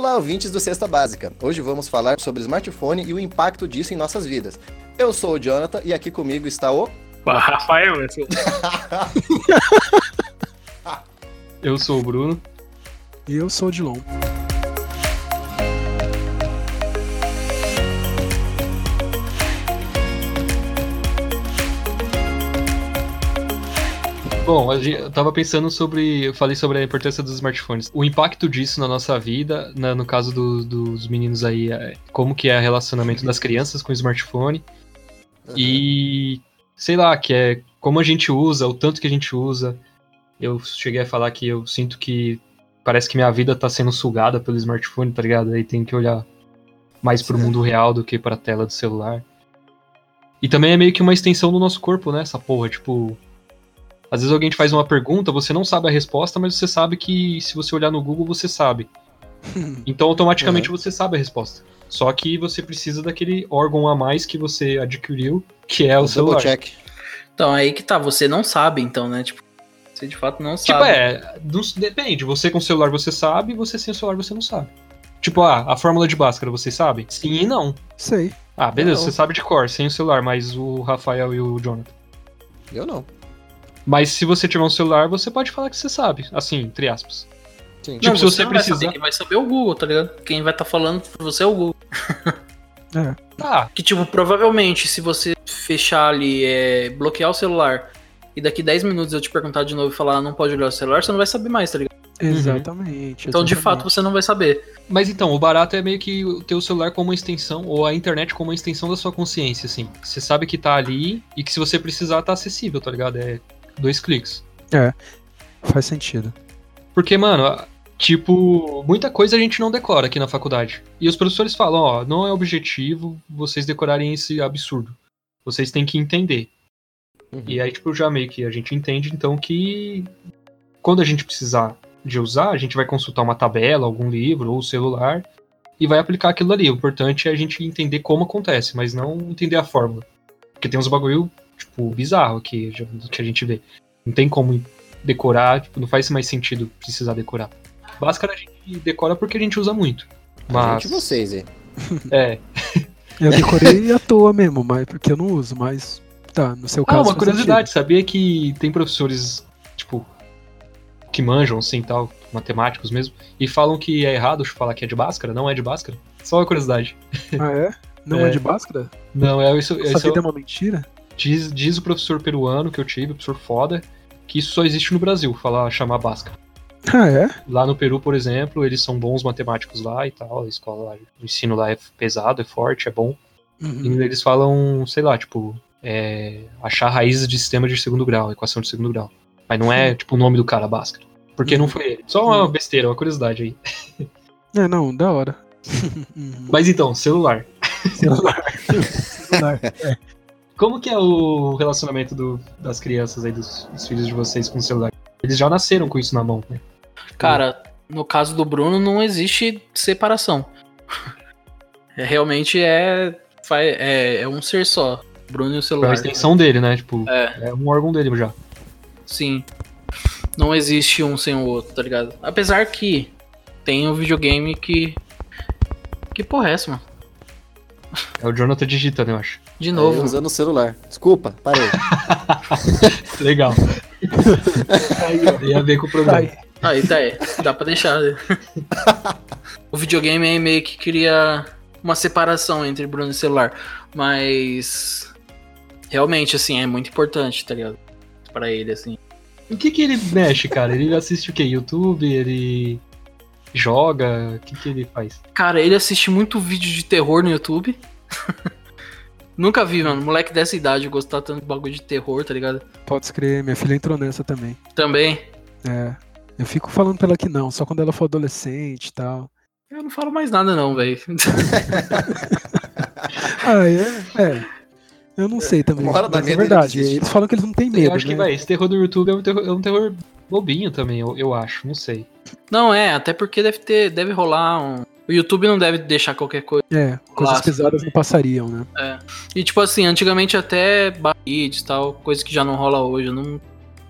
Olá, ouvintes do Cesta Básica. Hoje vamos falar sobre smartphone e o impacto disso em nossas vidas. Eu sou o Jonathan e aqui comigo está o. Rafael, eu sou... eu sou o Bruno. E eu sou o Dilon. Bom, eu tava pensando sobre. Eu falei sobre a importância dos smartphones. O impacto disso na nossa vida, na, no caso do, dos meninos aí, é, como que é o relacionamento das crianças com o smartphone. Uhum. E sei lá, que é como a gente usa, o tanto que a gente usa. Eu cheguei a falar que eu sinto que parece que minha vida tá sendo sugada pelo smartphone, tá ligado? Aí tem que olhar mais pro mundo real do que pra tela do celular. E também é meio que uma extensão do nosso corpo, né? Essa porra, tipo, às vezes alguém te faz uma pergunta, você não sabe a resposta, mas você sabe que se você olhar no Google, você sabe. Então automaticamente uhum. você sabe a resposta. Só que você precisa daquele órgão a mais que você adquiriu, que é o, o celular. Check. Então, aí que tá, você não sabe, então, né? Tipo, você de fato não tipo, sabe. Tipo, é, depende. Você com o celular você sabe, você sem o celular você não sabe. Tipo, ah, a fórmula de Bhaskara, vocês sabem? Sim e não. Sei. Ah, beleza, não. você sabe de cor, sem o celular, mas o Rafael e o Jonathan. Eu não. Mas se você tiver um celular, você pode falar que você sabe, assim, entre aspas. Sim. Tipo, não, se você, você precisar. Vai saber, quem vai saber é o Google, tá ligado? Quem vai estar tá falando pra você é o Google. é. Ah. Que, tipo, provavelmente, se você fechar ali, é, bloquear o celular, e daqui 10 minutos eu te perguntar de novo e falar, não pode olhar o celular, você não vai saber mais, tá ligado? Exatamente. Então, exatamente. de fato, você não vai saber. Mas então, o barato é meio que ter o celular como uma extensão, ou a internet como uma extensão da sua consciência, assim. Você sabe que tá ali e que se você precisar, tá acessível, tá ligado? É dois cliques. É, faz sentido. Porque, mano, tipo, muita coisa a gente não decora aqui na faculdade. E os professores falam, ó, não é objetivo vocês decorarem esse absurdo. Vocês têm que entender. Uhum. E aí, tipo, já meio que a gente entende, então, que quando a gente precisar de usar, a gente vai consultar uma tabela, algum livro ou o celular e vai aplicar aquilo ali. O importante é a gente entender como acontece, mas não entender a fórmula. Porque tem uns bagulho tipo, bizarro que, que a gente vê. Não tem como decorar, tipo, não faz mais sentido precisar decorar. Bhaskara a gente decora porque a gente usa muito. Mas... A gente vocês, hein? É. Eu decorei à toa mesmo, mas porque eu não uso, mas tá, no seu caso. Ah, uma curiosidade, sentido. sabia que tem professores, tipo, que manjam, assim, tal, matemáticos mesmo, e falam que é errado falar que é de Bhaskara, não é de Bhaskara? Só uma curiosidade. Ah, é? Não é, é de Bhaskara? Não, é isso. Essa vida é uma mentira? Diz, diz o professor peruano que eu tive, o professor foda, que isso só existe no Brasil, falar chamar Basca. Ah, é? Lá no Peru, por exemplo, eles são bons matemáticos lá e tal, a escola, o ensino lá é pesado, é forte, é bom. Uhum. E eles falam, sei lá, tipo, é, achar raízes de sistema de segundo grau, equação de segundo grau. Mas não é, tipo, o nome do cara, Bhaskara. Porque uhum. não foi ele. Só uma uhum. besteira, uma curiosidade aí. É, não, da hora. Mas então, celular. Celular. celular. É. Como que é o relacionamento do, das crianças aí, dos, dos, filhos de vocês com o celular? Eles já nasceram com isso na mão, né? Cara, no caso do Bruno não existe separação. É, realmente é, é, é um ser só. Bruno e o celular. É a extensão dele, né? Tipo, é. é um órgão dele já. Sim. Não existe um sem o outro, tá ligado? Apesar que tem um videogame que. Que porra é essa, mano? É o Jonathan digitando, eu acho. De novo. Aí, usando o celular. Desculpa, parei. Legal. aí, Ia ver com o problema. Aí, aí tá aí. Dá pra deixar. Né? o videogame aí meio que cria uma separação entre Bruno e celular. Mas. Realmente, assim, é muito importante, tá ligado? Pra ele, assim. O que que ele mexe, cara? Ele assiste o quê? YouTube? Ele joga? O que, que ele faz? Cara, ele assiste muito vídeo de terror no YouTube. Nunca vi, mano. Moleque dessa idade gostar tanto de bagulho de terror, tá ligado? Pode escrever, minha filha entrou nessa também. Também? É. Eu fico falando pra ela que não, só quando ela for adolescente e tal. Eu não falo mais nada, não, velho. ah, é? É. Eu não sei também. Mas é verdade. Eles falam que eles não têm medo. Eu acho né? que, vai. Esse terror do YouTube é um terror, é um terror bobinho também, eu, eu acho. Não sei. Não, é, até porque deve ter, deve rolar um. O YouTube não deve deixar qualquer coisa. É, coisas pesadas não passariam, né? É. E tipo assim, antigamente até barrites e tal, coisa que já não rola hoje, não,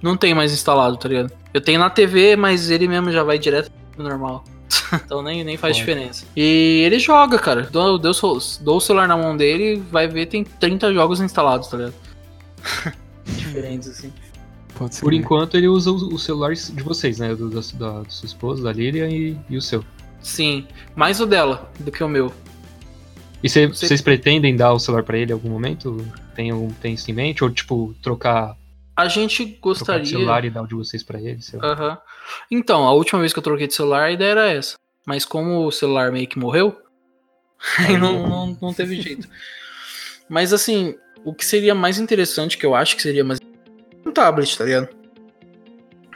não tem mais instalado, tá ligado? Eu tenho na TV, mas ele mesmo já vai direto pro normal. então nem, nem faz Pode. diferença. E ele joga, cara. Dou, dou, dou o celular na mão dele, vai ver, tem 30 jogos instalados, tá ligado? Diferentes, assim. Por enquanto ele usa os celulares de vocês, né? Do, da, da, sua esposa, da Lilian e, e o seu. Sim, mais o dela do que o meu. E cê, Você... vocês pretendem dar o celular para ele em algum momento? Tem, um, tem isso em mente? Ou, tipo, trocar. A gente gostaria. Trocar celular e dar o de vocês para ele? Aham. Uhum. Então, a última vez que eu troquei de celular, a ideia era essa. Mas como o celular meio que morreu, aí não, não, não teve jeito. Mas assim, o que seria mais interessante, que eu acho que seria mais. Um tablet, tá ligado?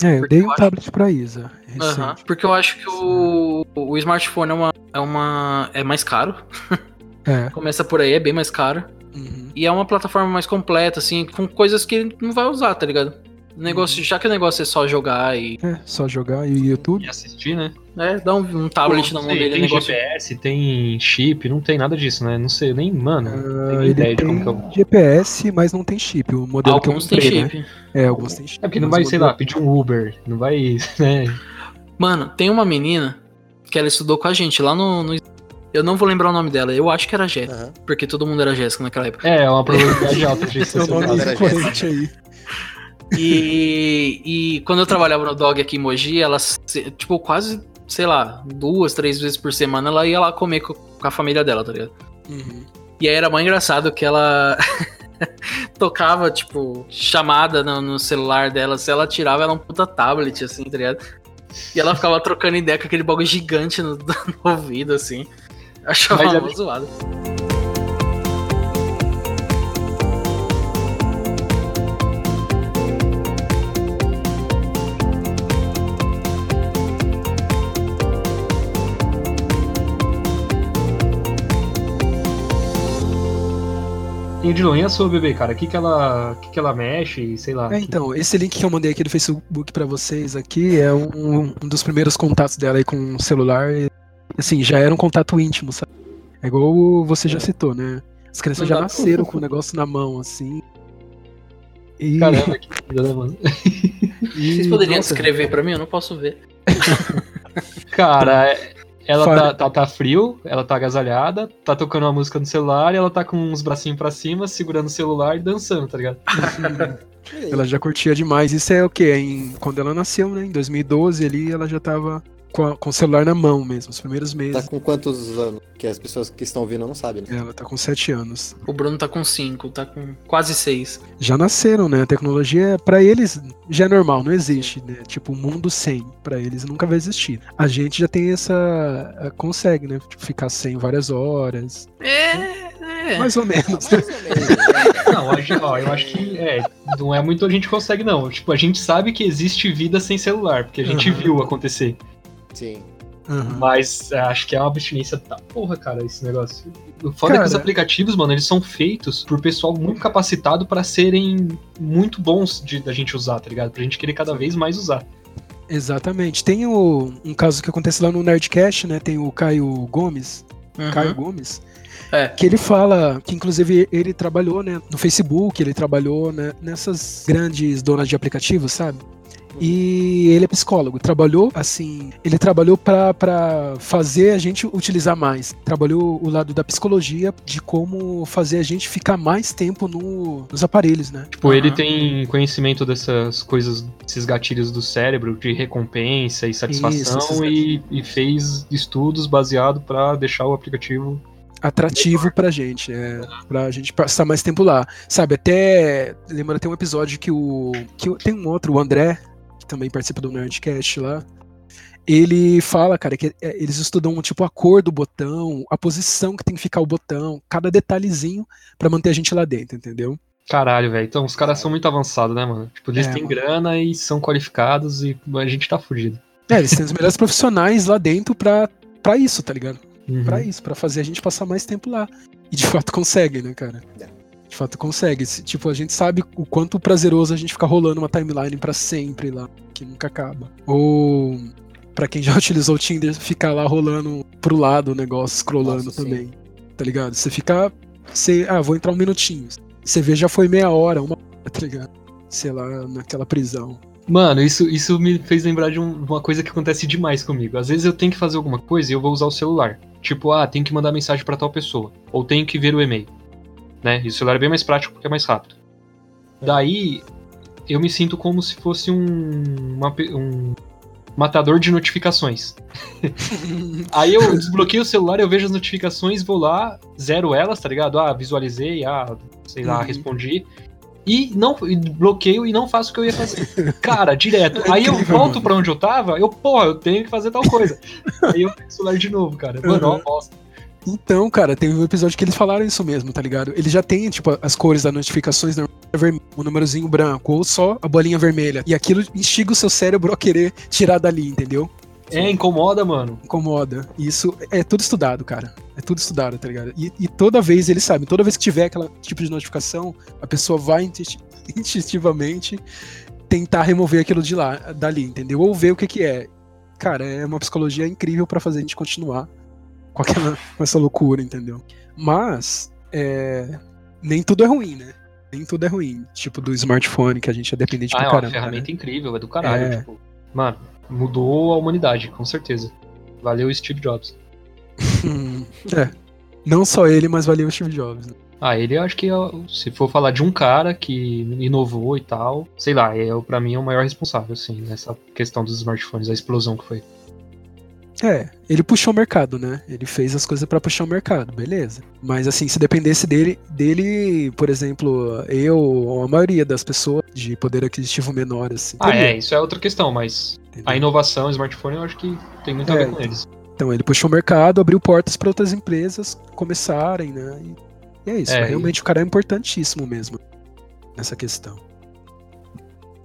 É, eu dei um eu tablet acho... pra Isa. Uhum, porque eu acho que o, o smartphone é uma, é uma. é mais caro. É. Começa por aí, é bem mais caro. Uhum. E é uma plataforma mais completa, assim, com coisas que ele não vai usar, tá ligado? Negócio, uhum. já que o negócio é só jogar e. É, só jogar e YouTube. E assistir, né? É, dá um, um tablet Pô, na mão sei, dele. Tem negócio... GPS, tem chip, não tem nada disso, né? Não sei, nem, mano, uh, tenho ideia de como que eu. GPS, mas não tem chip. O modelo alguns que eu comprei, tem chip. Né? É, alguns tem chip. É porque não vai, sei lá, pedir um Uber, não vai, né? Mano, tem uma menina que ela estudou com a gente lá no, no eu não vou lembrar o nome dela. Eu acho que era Jéssica. Uhum. Porque todo mundo era Jéssica naquela época. É, é uma probabilidade alta de ser o nome era Jéssica aí. E, e quando eu trabalhava no Dog aqui em Mogi, ela, tipo, quase, sei lá, duas, três vezes por semana, ela ia lá comer com, com a família dela, tá ligado? Uhum. E aí era mais engraçado que ela tocava, tipo, chamada no, no, celular dela. Se ela tirava, era um puta tablet, assim, tá ligado? E ela ficava trocando ideia com aquele bagulho gigante no, no ouvido, assim. Achava Mas é... zoado. E a sua bebê, cara? O que, que, ela, que, que ela mexe, sei lá? É, então, esse link que eu mandei aqui do Facebook para vocês aqui é um, um, dos primeiros contatos dela aí com o celular assim, já era um contato íntimo, sabe? É igual você já citou, né? As crianças já nasceram com o negócio na mão, assim. E... Caramba, que vida, né, mano? E... Vocês poderiam Nossa, descrever pra mim? Eu não posso ver. Cara, ela tá, tá, tá, frio, ela tá agasalhada, tá tocando uma música no celular e ela tá com uns bracinhos pra cima, segurando o celular e dançando, tá ligado? ela já curtia demais. Isso é o quê? Em, quando ela nasceu, né? Em 2012 ali, ela já tava com, a, com o celular na mão mesmo, os primeiros meses. Tá com quantos anos? Que as pessoas que estão ouvindo não sabem, né? Ela tá com 7 anos. O Bruno tá com 5, tá com quase 6. Já nasceram, né? A tecnologia, para eles, já é normal, não existe, né? Tipo, o mundo sem, para eles nunca vai existir. A gente já tem essa. consegue, né? Tipo, ficar sem várias horas. É. É. Mais ou menos. Mais ou menos né? não, ó, eu acho que é, não é muito a gente consegue, não. Tipo, a gente sabe que existe vida sem celular, porque a gente uhum. viu acontecer. Sim. Uhum. Mas é, acho que é uma abstinência da porra, cara, esse negócio. O foda cara... é que os aplicativos, mano, eles são feitos por pessoal muito capacitado para serem muito bons de, da gente usar, tá ligado? Pra gente querer cada vez mais usar. Exatamente. Tem o, um caso que acontece lá no Nerdcast, né? Tem o Caio Gomes. Uhum. Caio Gomes. É. Que ele fala que, inclusive, ele trabalhou né, no Facebook, ele trabalhou né, nessas grandes donas de aplicativos, sabe? E ele é psicólogo. Trabalhou, assim, ele trabalhou para fazer a gente utilizar mais. Trabalhou o lado da psicologia, de como fazer a gente ficar mais tempo no, nos aparelhos, né? Tipo, ele tem conhecimento dessas coisas, esses gatilhos do cérebro, de recompensa e satisfação, Isso, e, e fez estudos baseado para deixar o aplicativo atrativo pra gente, é, pra gente passar mais tempo lá. Sabe, até. Lembra, tem um episódio que o. que Tem um outro, o André, que também participa do Nerdcast lá, ele fala, cara, que é, eles estudam tipo a cor do botão, a posição que tem que ficar o botão, cada detalhezinho para manter a gente lá dentro, entendeu? Caralho, velho. Então, os caras são muito avançados, né, mano? Tipo, eles é, têm mano. grana e são qualificados e a gente tá fugido. É, eles têm os melhores profissionais lá dentro pra, pra isso, tá ligado? Uhum. Pra isso, pra fazer a gente passar mais tempo lá. E de fato conseguem, né, cara? De fato consegue. Tipo, a gente sabe o quanto prazeroso a gente ficar rolando uma timeline para sempre lá, que nunca acaba. Ou para quem já utilizou o Tinder, ficar lá rolando pro lado o negócio, scrollando Nossa, também. Sim. Tá ligado? Você fica. Você, ah, vou entrar um minutinho. Você vê, já foi meia hora, uma hora, tá ligado? Sei lá, naquela prisão. Mano, isso, isso me fez lembrar de um, uma coisa que acontece demais comigo. Às vezes eu tenho que fazer alguma coisa e eu vou usar o celular. Tipo, ah, tenho que mandar mensagem para tal pessoa. Ou tenho que ver o e-mail. Né? E o celular é bem mais prático porque é mais rápido. Daí, eu me sinto como se fosse um, uma, um matador de notificações. Aí eu desbloqueio o celular, eu vejo as notificações, vou lá, zero elas, tá ligado? Ah, visualizei, ah, sei lá, uhum. respondi. E não bloqueio e não faço o que eu ia fazer. Cara, direto. Aí eu volto para onde eu tava, eu, porra, eu tenho que fazer tal coisa. Aí eu pego o celular de novo, cara. Mano, uhum. bosta. Então, cara, teve um episódio que eles falaram isso mesmo, tá ligado? Ele já tem, tipo, as cores das notificações, o númerozinho branco, ou só a bolinha vermelha. E aquilo instiga o seu cérebro a querer tirar dali, entendeu? É, incomoda, mano. Incomoda. Isso é tudo estudado, cara. É tudo estudado, tá ligado? E, e toda vez eles sabem, toda vez que tiver aquele tipo de notificação, a pessoa vai instintivamente tentar remover aquilo de lá, dali, entendeu? Ou ver o que que é. Cara, é uma psicologia incrível para fazer a gente continuar com, aquela, com essa loucura, entendeu? Mas, é, nem tudo é ruim, né? Nem tudo é ruim. Tipo, do smartphone, que a gente é dependente ah, pra é caramba. É uma ferramenta né? incrível, é do caralho. É... Tipo, mano, mudou a humanidade, com certeza. Valeu Steve Jobs. é. Não só ele, mas valeu o Steve Jobs. Né? Ah, ele acho que se for falar de um cara que inovou e tal, sei lá, é para mim é o maior responsável, assim, nessa questão dos smartphones, a explosão que foi. É, ele puxou o mercado, né? Ele fez as coisas para puxar o mercado, beleza. Mas assim, se dependesse dele, dele, por exemplo, eu ou a maioria das pessoas de poder aquisitivo menor, assim. Ah, é, isso é outra questão, mas Entendeu? a inovação, o smartphone, eu acho que tem muito a ver é, com eles. Então, ele puxou o mercado, abriu portas para outras empresas começarem, né? E, e é isso. É, realmente e... o cara é importantíssimo mesmo nessa questão.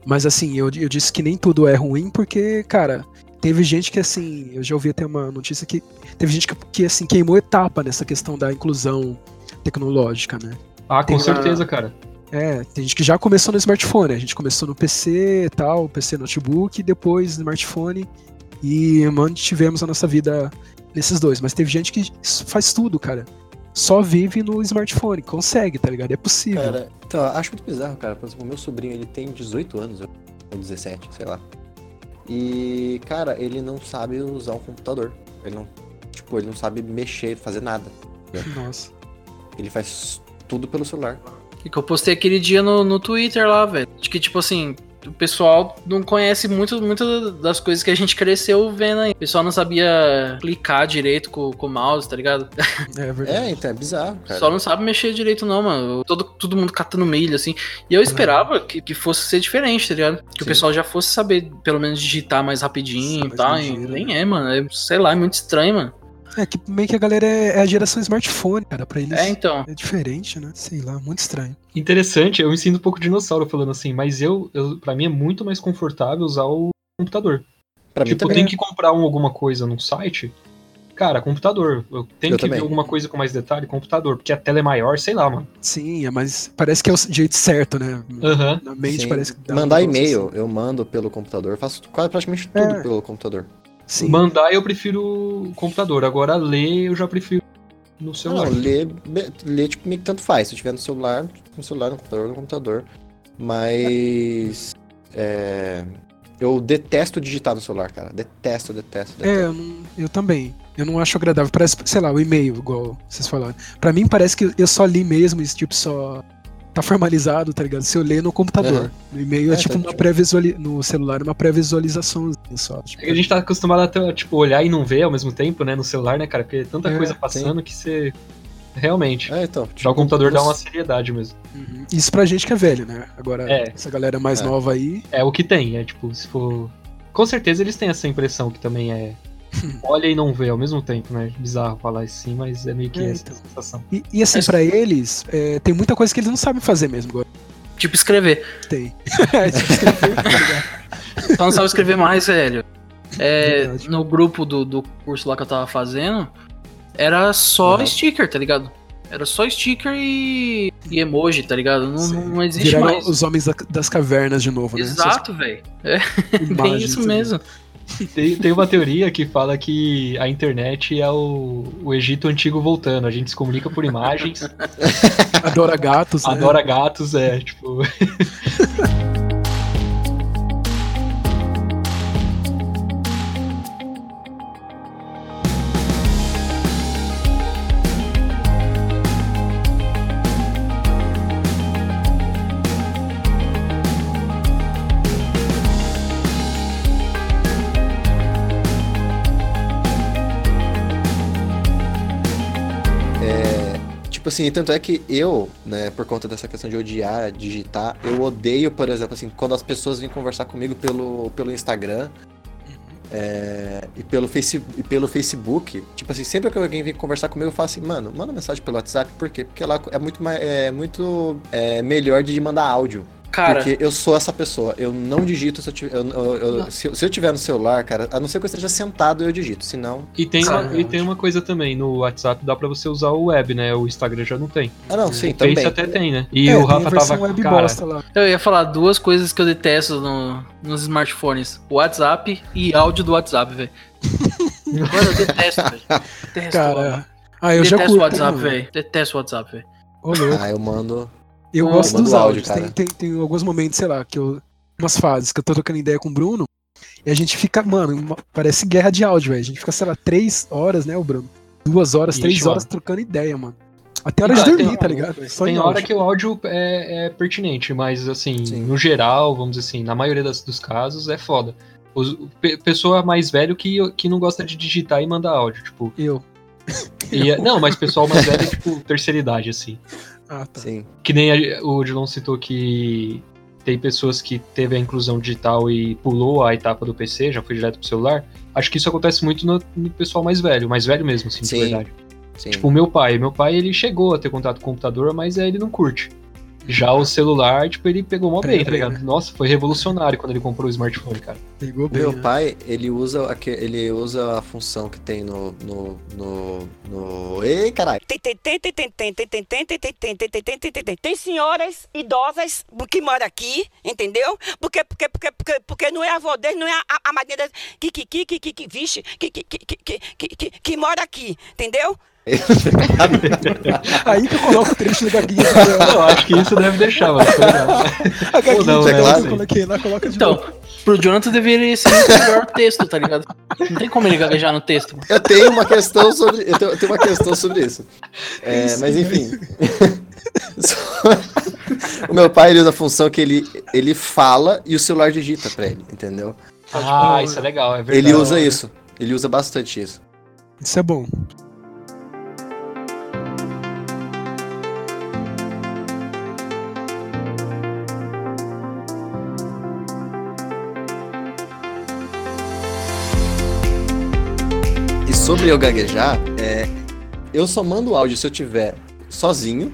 Mas assim, eu, eu disse que nem tudo é ruim porque, cara, Teve gente que, assim, eu já ouvi até uma notícia que teve gente que, que assim, queimou etapa nessa questão da inclusão tecnológica, né? Ah, com tem certeza, cara. É, tem gente que já começou no smartphone, a gente começou no PC e tal, PC notebook, depois no smartphone, e mantivemos a nossa vida nesses dois. Mas teve gente que faz tudo, cara. Só vive no smartphone, consegue, tá ligado? É possível. Cara, então, acho muito bizarro, cara. Por exemplo, o meu sobrinho, ele tem 18 anos, ou 17, sei lá. E, cara, ele não sabe usar um computador. Ele não, tipo, ele não sabe mexer, fazer nada. Nossa. Ele faz tudo pelo celular. Que eu postei aquele dia no, no Twitter lá, velho. De que, tipo assim, o pessoal não conhece muito, muito das coisas que a gente cresceu vendo aí. O pessoal não sabia clicar direito com, com o mouse, tá ligado? É verdade. É, então é bizarro, cara. Só não sabe mexer direito, não, mano. Todo, todo mundo catando milho, assim. E eu esperava que, que fosse ser diferente, tá ligado? Que Sim. o pessoal já fosse saber, pelo menos, digitar mais rapidinho e tal. E nem né? é, mano. É, sei lá, é muito estranho, mano. É que meio que a galera é, é, a geração smartphone, cara. Pra eles é, então. é diferente, né? Sei lá, muito estranho. Interessante, eu me sinto um pouco dinossauro falando assim, mas eu, eu para mim é muito mais confortável usar o computador. Pra tipo, eu tenho é. que comprar um, alguma coisa num site, cara, computador. Eu tenho eu que também. ver alguma coisa com mais detalhe, computador, porque a tela é maior, sei lá, mano. Sim, é, mas parece que é o jeito certo, né? Uhum. Na mente Sim. parece que Mandar e-mail, assim. eu mando pelo computador, faço quase praticamente tudo é. pelo computador. Sim. Mandar eu prefiro computador. Agora ler eu já prefiro no celular. Não, ler, ler tipo, meio que tanto faz. Se tiver no celular, no celular, no computador, no computador. Mas. É, eu detesto digitar no celular, cara. Detesto, detesto, detesto. É, eu, não, eu, também. Eu não acho agradável. Parece, sei lá, o e-mail, igual vocês falaram. Pra mim parece que eu só li mesmo, tipo, só tá formalizado, tá ligado? Se eu ler no computador. Uhum. No e-mail é, é tipo tá, uma pré-visualização. No celular, uma pré-visualização só. Tipo. É a gente tá acostumado a tipo, olhar e não ver ao mesmo tempo, né? No celular, né, cara? Porque é tanta é, coisa passando tem. que você. Realmente. É, então. Tipo, já o computador dá uma seriedade mesmo. Uhum. Isso pra gente que é velho, né? Agora, é. essa galera mais é. nova aí. É o que tem, é tipo, se for. Com certeza eles têm essa impressão que também é olha e não vê ao mesmo tempo, né? Bizarro falar assim, mas é meio que é, essa então. sensação. E, e assim, para eles, é, tem muita coisa que eles não sabem fazer mesmo. Tipo escrever. Tem. é, tipo escrever. Tá Só não sabe escrever mais, velho. É, no grupo do, do curso lá que eu tava fazendo, era só uhum. sticker, tá ligado? Era só sticker e, e emoji, tá ligado? Não, não existe Viraram mais. os homens das cavernas de novo, né? Exato, velho. É bem isso mesmo. Tem, tem uma teoria que fala que a internet é o, o Egito antigo voltando. A gente se comunica por imagens. Adora gatos, né? Adora gatos, é, tipo. assim, tanto é que eu, né, por conta dessa questão de odiar, digitar, eu odeio, por exemplo, assim, quando as pessoas vêm conversar comigo pelo, pelo Instagram é, e, pelo face, e pelo Facebook, tipo assim, sempre que alguém vem conversar comigo, eu falo assim, mano, manda mensagem pelo WhatsApp, por quê? Porque lá é muito, é, muito é, melhor de mandar áudio. Cara. Porque eu sou essa pessoa. Eu não digito se eu, tiver, eu, eu, eu se, se, eu tiver no celular, cara, a não ser que eu esteja sentado, eu digito. Senão. E tem, uma, e tem uma coisa também: no WhatsApp dá pra você usar o web, né? O Instagram já não tem. Ah, não, sim, o também. Face até tem, né? E é, o Rafa tava. Web cara, lá. Eu ia falar duas coisas que eu detesto no, nos smartphones: WhatsApp e áudio do WhatsApp, velho. Mano, eu detesto, velho. Detesto. Cara. Ah, eu detesto já curto, o WhatsApp, velho. Detesto o WhatsApp, velho. Ah, eu mando. Eu ah, gosto dos áudios. Áudio, tem, tem, tem, alguns momentos, sei lá, que eu. Umas fases que eu tô trocando ideia com o Bruno. E a gente fica, mano, uma, parece guerra de áudio, velho. A gente fica, sei lá, três horas, né, o Bruno? Duas horas, Ixi, três mano. horas trocando ideia, mano. Até hora de dormir, tem, tá ligado? Só tem hora áudio. que o áudio é, é pertinente, mas assim, Sim. no geral, vamos dizer assim, na maioria das, dos casos é foda. Os, pessoa mais velho que, que não gosta de digitar e mandar áudio, tipo. Eu. E, é, não, mas pessoal mais velho é tipo terceira idade, assim. Ah, tá. Sim. Que nem a, o Dilon citou que tem pessoas que teve a inclusão digital e pulou a etapa do PC, já foi direto pro celular. Acho que isso acontece muito no, no pessoal mais velho, mais velho mesmo, assim, Sim. de verdade. Sim. Tipo, o meu pai. Meu pai, ele chegou a ter contato com o computador, mas ele não curte. Já o celular, tipo, ele pegou mó bem, tá ligado? Né? Nossa, foi revolucionário quando ele comprou o smartphone, cara. Pegou bem. Meu né? pai, ele usa, ele usa a função que tem no. no. no. no... Ei, caralho! Tem senhoras idosas que moram aqui, entendeu? Porque, porque, porque, porque, porque não é a avó dele, não é a, a madrinha. Que, que, que, que, que, que, vixe, que, que, que, que, que, que, que mora aqui, entendeu? Aí que eu coloco o trecho da gaguinha. Eu acho que isso deve deixar, mas A gaguinha não, né, claro. eu coloquei lá, coloca de Então, novo. pro Jonathan deveria ser muito melhor o texto, tá ligado? Não tem como ele gaguejar no texto. Mano. Eu tenho uma questão sobre. Eu tenho, eu tenho uma questão sobre isso. É, isso mas enfim. o meu pai ele usa a função que ele, ele fala e o celular digita pra ele, entendeu? Ah, isso é legal, é verdade. Ele usa isso. Ele usa bastante isso. Isso é bom. Sobre eu gaguejar, é, eu só mando áudio se eu tiver sozinho.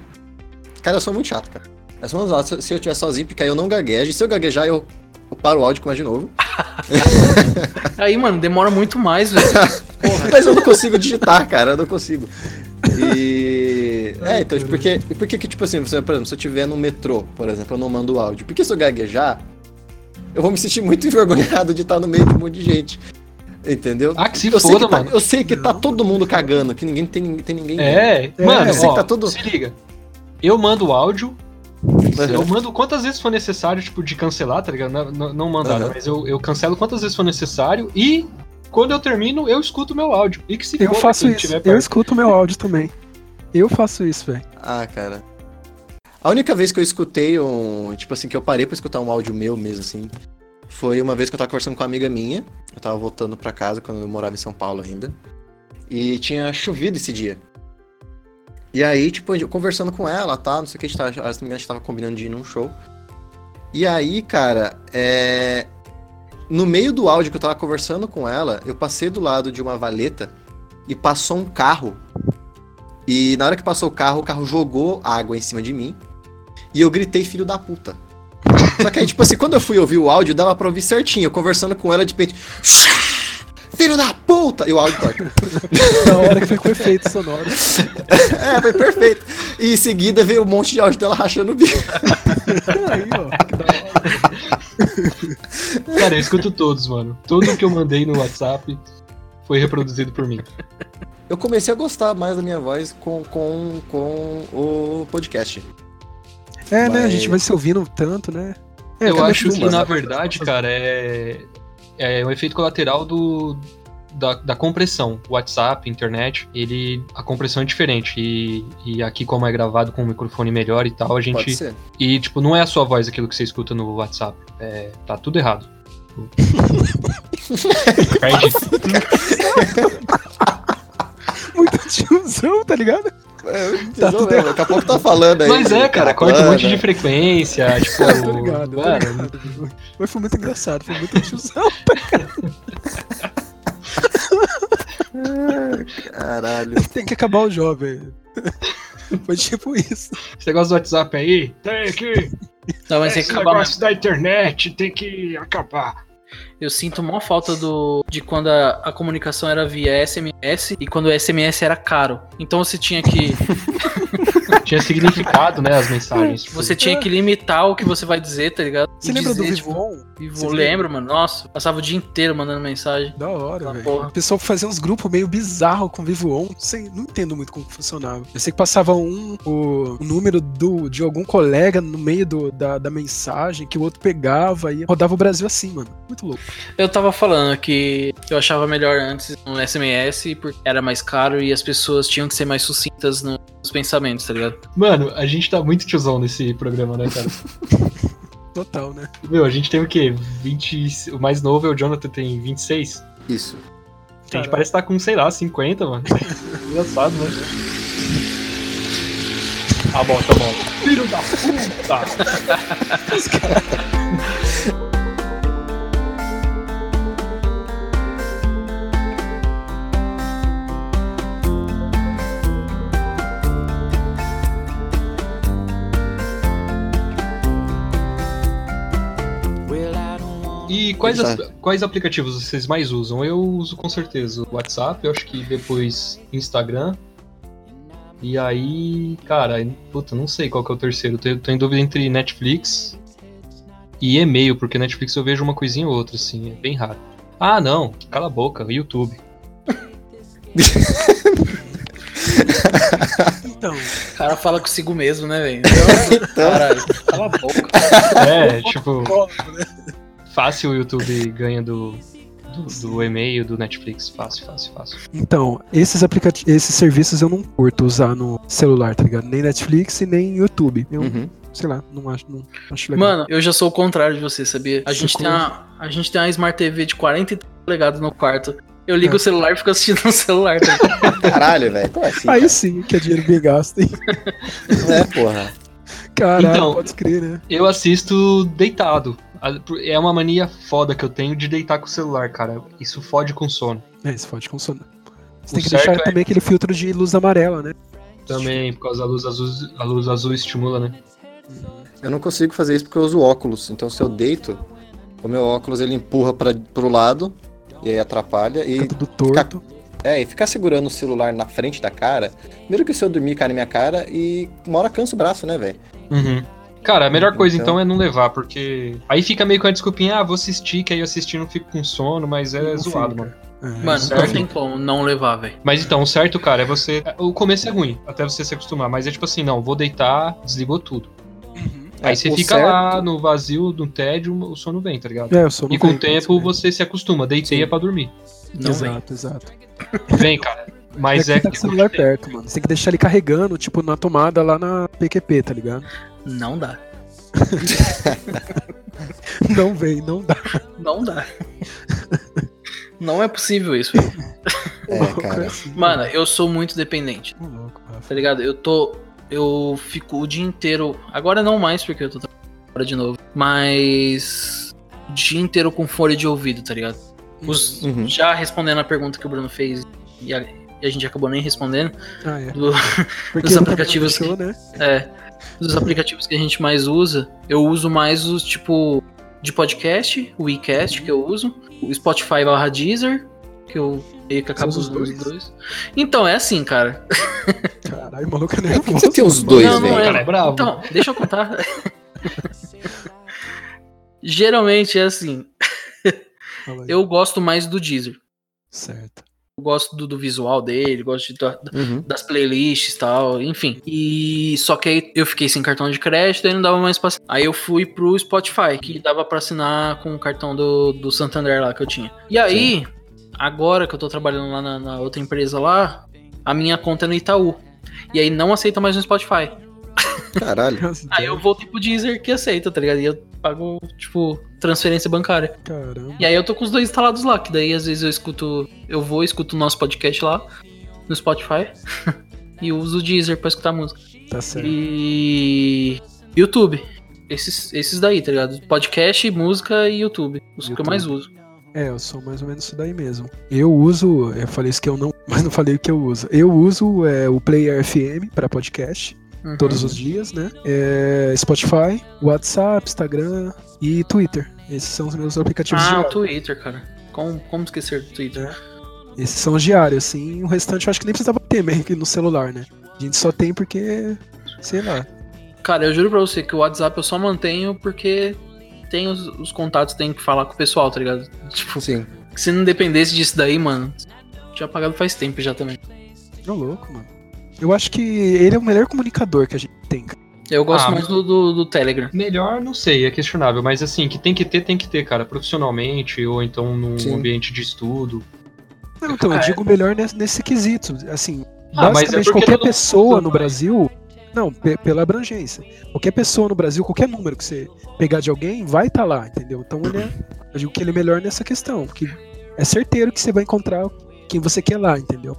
Cara, eu sou muito chato, cara. Eu só mando áudio se eu tiver sozinho, porque aí eu não gaguejo. E se eu gaguejar, eu, eu paro o áudio e começo de novo. aí, mano, demora muito mais, velho. Mas eu não consigo digitar, cara. Eu não consigo. E. É, então, porque, porque que, tipo assim, por exemplo, se eu tiver no metrô, por exemplo, eu não mando áudio. Porque se eu gaguejar, eu vou me sentir muito envergonhado de estar no meio de um monte de gente. Entendeu? Ah, que se eu foda, sei tá, mano. eu sei que tá todo mundo cagando, que ninguém tem, tem ninguém. É, é mano, ó, tá todo... se liga. Eu mando áudio. Uhum. Eu mando quantas vezes for necessário, tipo, de cancelar, tá ligado? Não, não, mandar, uhum. mas eu, eu cancelo quantas vezes for necessário e quando eu termino, eu escuto o meu áudio. E que se Eu faço isso. Eu escuto o meu áudio também. Eu faço isso, velho. Ah, cara. A única vez que eu escutei um. Tipo assim, que eu parei pra escutar um áudio meu mesmo, assim. Foi uma vez que eu tava conversando com uma amiga minha. Eu tava voltando para casa quando eu morava em São Paulo ainda. E tinha chovido esse dia. E aí, tipo, conversando com ela, tá? Não sei o que, a gente tava, a gente tava combinando de ir num show. E aí, cara, é... no meio do áudio que eu tava conversando com ela, eu passei do lado de uma valeta e passou um carro. E na hora que passou o carro, o carro jogou água em cima de mim. E eu gritei, filho da puta. Só que aí, tipo assim, quando eu fui ouvir o áudio, dava pra ouvir certinho. Eu conversando com ela de repente. Filho da puta! E o áudio corta. Na hora que foi com efeito sonoro. é, foi perfeito. E em seguida veio um monte de áudio dela rachando o bico. Aí, ó, que da hora. Cara, eu escuto todos, mano. Tudo que eu mandei no WhatsApp foi reproduzido por mim. Eu comecei a gostar mais da minha voz com, com, com o podcast. É, né? A gente vai se ouvindo tanto, né? É, eu acho que, na verdade, cara, é, é um efeito colateral do, da, da, compressão. WhatsApp, internet, ele a compressão é diferente. E, e aqui, como é gravado com um microfone melhor e tal, a gente. Pode ser. E, tipo, não é a sua voz aquilo que você escuta no WhatsApp. É, tá tudo errado. Muito tiozão, tá ligado? É, tá tudo mesmo, daqui a pouco tá falando aí. Mas é, cara, corta um monte de frequência. Tipo, tô ligado, tô ligado. Mas foi muito engraçado, foi muito tiozão, Caralho. Tem que acabar o jovem. Foi tipo isso. Você gosta do WhatsApp aí? Tem que. Não, mas Esse tem que acabar. negócio da internet tem que acabar. Eu sinto uma falta do de quando a, a, comunicação era via SMS e quando o SMS era caro. Então você tinha que. tinha significado, né? As mensagens. Você tinha que limitar o que você vai dizer, tá ligado? Você e lembra dizer, do Vivon? Tipo, lembro, mano. Nossa, passava o dia inteiro mandando mensagem. Da hora, velho. O pessoal fazia uns grupos meio bizarros com Vivo On. Não sei, não entendo muito como funcionava. Eu sei que passava um o, o número do, de algum colega no meio do, da, da mensagem que o outro pegava e rodava o Brasil assim, mano. Muito louco. Eu tava falando que eu achava melhor antes no SMS porque era mais caro e as pessoas tinham que ser mais sucintas nos pensamentos, tá ligado? Mano, a gente tá muito tiozão nesse programa, né, cara? Total, né? Meu, a gente tem o quê? 20. O mais novo é o Jonathan, tem 26? Isso. A gente parece estar tá com, sei lá, 50, mano. Engraçado, né? Tá bom, tá bom. Filho da puta! Quais, as, quais aplicativos vocês mais usam? Eu uso com certeza o WhatsApp, eu acho que depois Instagram. E aí, cara, puta, não sei qual que é o terceiro. Tô, tô em dúvida entre Netflix e e-mail, porque Netflix eu vejo uma coisinha ou outra, assim, é bem raro. Ah, não, cala a boca, YouTube. então. O cara fala consigo mesmo, né, velho? Caralho, cala a boca. É, tipo. Fácil o YouTube ganha do, do, do, e-mail, do Netflix. Fácil, fácil, fácil. Então, esses aplicativos, esses serviços eu não curto usar no celular, tá ligado? Nem Netflix e nem YouTube. Eu, uhum. sei lá, não acho, não acho legal. Mano, eu já sou o contrário de você, sabia? A, gente tem, uma, a gente tem uma Smart TV de 40 polegadas no quarto. Eu ligo é. o celular e fico assistindo no celular. Tá Caralho, velho. Assim, Aí cara? sim, que é dinheiro bem gasto, hein? É, porra. Caralho, então, pode crer, né? Eu assisto deitado. É uma mania foda que eu tenho de deitar com o celular, cara. Isso fode com sono. É, isso fode com sono. Você o tem que deixar é... também aquele filtro de luz amarela, né? Também, por causa da luz azul, a luz azul estimula, né? Eu não consigo fazer isso porque eu uso óculos. Então se eu deito, o meu óculos ele empurra para pro lado e aí atrapalha Fica e tudo torto. Fica... É, e ficar segurando o celular na frente da cara, primeiro que se eu dormir cai na minha cara e uma hora cansa o braço, né, velho? Uhum. Cara, a melhor coisa então, então é não levar, porque aí fica meio com a desculpinha, ah, vou assistir, que aí eu assistir não fico com sono, mas é não zoado, fica. mano. É, mano, certo. não tem como não levar, velho. Mas então, o certo, cara, é você. O começo é ruim, até você se acostumar, mas é tipo assim, não, vou deitar, desligou tudo. Uhum. Aí é, você fica certo... lá no vazio, no tédio, o sono vem, tá ligado? É, o sono e com vem, o tempo você se acostuma, deitei é pra dormir. Não exato, vem. exato. Vem, cara. Mas é, é que. Tá com o celular perto, mano. Você tem que deixar ele carregando, tipo, na tomada lá na PQP, tá ligado? Não dá. não vem, não dá. Não dá. Não é possível isso. É, cara. Mano, eu sou muito dependente. Tá ligado? Eu tô. Eu fico o dia inteiro. Agora não mais, porque eu tô trabalhando de novo. Mas. O dia inteiro com fone de ouvido, tá ligado? Os, uhum. Já respondendo a pergunta que o Bruno fez. E a, e a gente acabou nem respondendo. Ah, é. do, dos aplicativos. Deixou, né? É dos aplicativos que a gente mais usa, eu uso mais os tipo de podcast, o WeCast que eu uso, o Spotify barra Deezer, que eu meio que acabo usando os dois. Então, é assim, cara. Caralho, maluco é nervoso. Você tem os dois, velho. É. Cara, é bravo. Então, deixa eu contar. Geralmente é assim. eu gosto mais do Deezer. Certo gosto do, do, visual dele, gosto de, uhum. das playlists e tal, enfim. E só que aí eu fiquei sem cartão de crédito e não dava mais pra Aí eu fui pro Spotify, que dava pra assinar com o cartão do, do Santander lá que eu tinha. E aí, Sim. agora que eu tô trabalhando lá na, na outra empresa lá, a minha conta é no Itaú. E aí não aceita mais no Spotify. Caralho. aí eu voltei pro Deezer que aceita, tá ligado? E eu pago, tipo, transferência bancária. Caramba. E aí eu tô com os dois instalados lá, que daí às vezes eu escuto, eu vou escuto o nosso podcast lá no Spotify. e uso o Deezer pra escutar música. Tá certo. E. YouTube. Esses, esses daí, tá ligado? Podcast, música e YouTube. Os YouTube. que eu mais uso. É, eu sou mais ou menos isso daí mesmo. Eu uso, eu falei isso que eu não, mas não falei o que eu uso. Eu uso é, o Player FM para podcast. Uhum. Todos os dias, né? É, Spotify, WhatsApp, Instagram e Twitter. Esses são os meus aplicativos ah, diários. Ah, Twitter, cara. Como, como esquecer do Twitter? É. Esses são os diários, assim. O restante eu acho que nem precisava ter meio que no celular, né? A gente só tem porque. sei lá. Cara, eu juro pra você que o WhatsApp eu só mantenho porque tem os, os contatos, tem que falar com o pessoal, tá ligado? Tipo, Sim. se não dependesse disso daí, mano, tinha apagado faz tempo já também. Tô louco, mano. Eu acho que ele é o melhor comunicador que a gente tem, cara. Eu gosto ah, mais do, do, do, Telegram. Melhor, não sei, é questionável, mas assim, que tem que ter, tem que ter, cara, profissionalmente, ou então num Sim. ambiente de estudo. Não, então, eu digo melhor nesse, nesse quesito. Assim, ah, é basicamente é qualquer pessoa no Brasil. Não, pela abrangência. Qualquer pessoa no Brasil, qualquer número que você pegar de alguém, vai estar tá lá, entendeu? Então ele é. Eu digo que ele é melhor nessa questão. Porque é certeiro que você vai encontrar quem você quer lá, entendeu?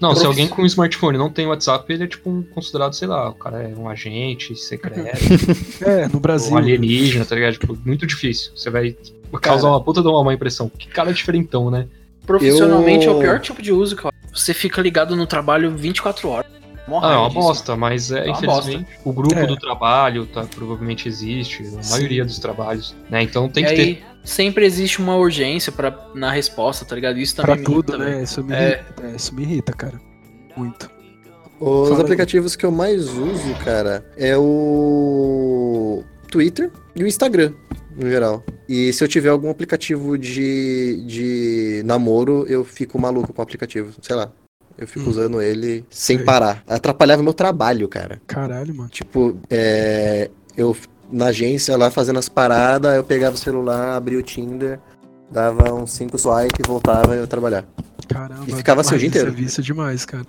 Não, se alguém com um smartphone não tem WhatsApp, ele é tipo um considerado, sei lá, o cara é um agente secreto. é, no Brasil. Um alienígena, tá ligado? Tipo, muito difícil. Você vai causar cara, uma puta de uma má impressão. Que cara diferentão, né? Profissionalmente eu... é o pior tipo de uso, cara. Você fica ligado no trabalho 24 horas. Morre ah, é uma disso, bosta, mano. mas é, é infelizmente bosta. o grupo é. do trabalho tá, provavelmente existe, a Sim. maioria dos trabalhos, né? Então tem e que aí, ter. Sempre existe uma urgência pra, na resposta, tá ligado? Isso também pra tudo, irrita, né? Isso me, é... irrita, é, isso me irrita, cara. Muito. Os Fala aplicativos aí. que eu mais uso, cara, é o Twitter e o Instagram, no geral. E se eu tiver algum aplicativo de, de namoro, eu fico maluco com o aplicativo, sei lá. Eu fico hum. usando ele sem Sei. parar. Atrapalhava meu trabalho, cara. Caralho, mano. Tipo, é, eu na agência lá fazendo as paradas, eu pegava o celular, abria o Tinder, dava uns 5 swipes, voltava e eu trabalhar. Caramba. E ficava assim o dia inteiro. Isso é demais, cara.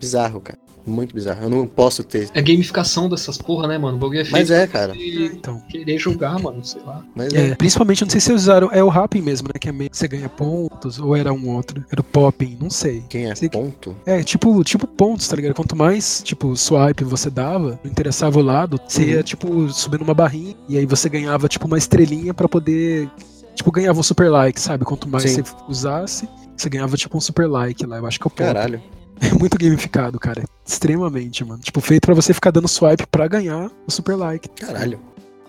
Bizarro, cara. Muito bizarro. Eu não posso ter. É gamificação dessas porra, né, mano? O bagulho é feito Mas é, cara. Então. Querer jogar, mano, sei lá. Mas é, é. Principalmente, não sei se usaram. É o Rapping mesmo, né? Que é meio que você ganha pontos, ou era um outro. Era o Popping, não sei. Quem é sei ponto? Que... É, tipo, tipo pontos, tá ligado? Quanto mais, tipo, swipe você dava, não interessava o lado, você ia, uhum. tipo, subindo uma barrinha, e aí você ganhava, tipo, uma estrelinha para poder. Tipo, ganhava um super like, sabe? Quanto mais Sim. você usasse, você ganhava, tipo, um super like lá. Eu acho que é o ponto. Caralho. É muito gamificado, cara. Extremamente, mano. Tipo, feito para você ficar dando swipe para ganhar o super like. Caralho.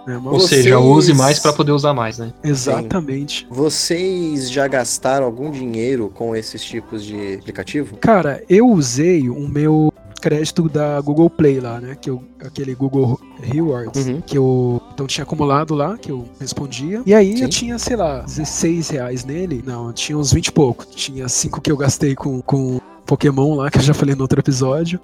É, Ou Vocês... seja, use mais para poder usar mais, né? Exatamente. Sim. Vocês já gastaram algum dinheiro com esses tipos de aplicativo? Cara, eu usei o meu crédito da Google Play lá, né? Que eu, aquele Google Rewards, uhum. que eu então tinha acumulado lá, que eu respondia. E aí Sim. eu tinha, sei lá, 16 reais nele. Não, eu tinha uns 20 e pouco. Tinha 5 que eu gastei com, com Pokémon lá, que eu já falei no outro episódio,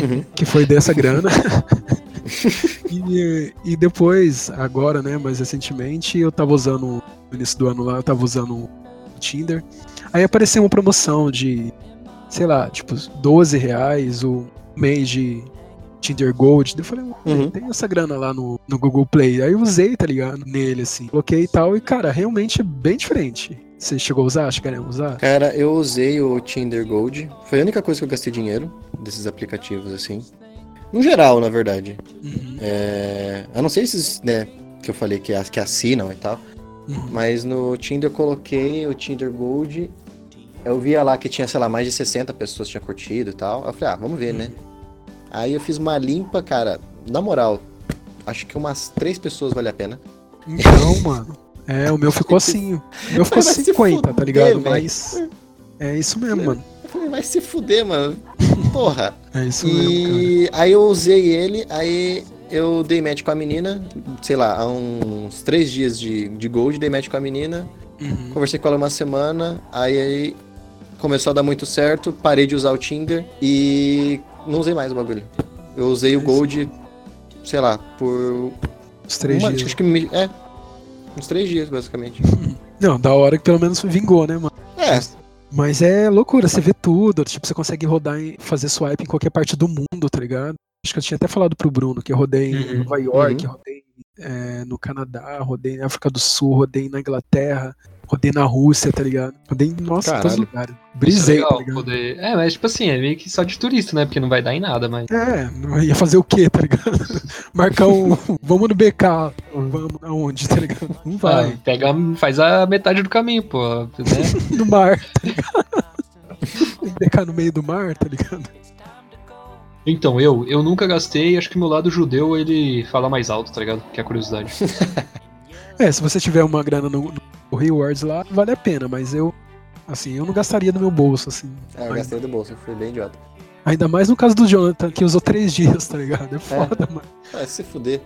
uhum. que foi dessa grana. e, e depois, agora, né, mais recentemente, eu tava usando, no início do ano lá, eu tava usando o Tinder. Aí apareceu uma promoção de, sei lá, tipo, 12 reais o mês de Tinder Gold. Eu falei, uhum. tem essa grana lá no, no Google Play. Aí eu usei, tá ligado? Nele, assim. Coloquei e tal. E, cara, realmente é bem diferente. Você chegou a usar? Chegaria a usar? Cara, eu usei o Tinder Gold. Foi a única coisa que eu gastei dinheiro desses aplicativos, assim. No geral, na verdade. Uhum. É... A não sei esses, né, que eu falei que, que assinam e tal. Uhum. Mas no Tinder eu coloquei o Tinder Gold. Eu via lá que tinha, sei lá, mais de 60 pessoas tinham curtido e tal. Eu falei, ah, vamos ver, né? uhum. né? Aí eu fiz uma limpa, cara. Na moral, acho que umas três pessoas vale a pena. Então, mano. É, o meu ficou assim. O meu ficou 50, fuder, tá ligado? Véio. Mas. É isso mesmo, mano. Vai se fuder, mano. Porra. É isso e... mesmo. Cara. Aí eu usei ele, aí eu dei match com a menina, sei lá, há uns três dias de, de gold, dei match com a menina. Uhum. Conversei com ela uma semana, aí, aí começou a dar muito certo, parei de usar o Tinder e não usei mais o bagulho. Eu usei é o Gold, sei lá, por. Uns três uma, dias. Acho que me, é, Uns três dias, basicamente. Não, da hora que pelo menos vingou, né, mano? É. Mas é loucura, você vê tudo. Tipo, você consegue rodar e fazer swipe em qualquer parte do mundo, tá ligado? Acho que eu tinha até falado pro Bruno que eu rodei uhum, em Nova York, uhum. rodei é, no Canadá, rodei na África do Sul, rodei na Inglaterra, rodei na Rússia, tá ligado? Rodei, nossa, Caralho. todos os lugares. Brisei, é tá ligado? Poder... É, mas tipo assim, é meio que só de turista, né? Porque não vai dar em nada, mas. É, ia fazer o quê, tá ligado? Marcar um. Vamos no BK. Vamos aonde, tá ligado? Não vai. Ah, pega, faz a metade do caminho, pô. Né? no mar, tá ligado? BK no meio do mar, tá ligado? Então, eu, eu nunca gastei, acho que meu lado judeu ele fala mais alto, tá ligado? Que é a curiosidade. é, se você tiver uma grana no, no Rewards lá, vale a pena, mas eu, assim, eu não gastaria do meu bolso, assim. É, eu gastei do bolso, fui bem idiota. Ainda mais no caso do Jonathan, que usou três dias, tá ligado? É, é. foda, é. mano. É, se fuder.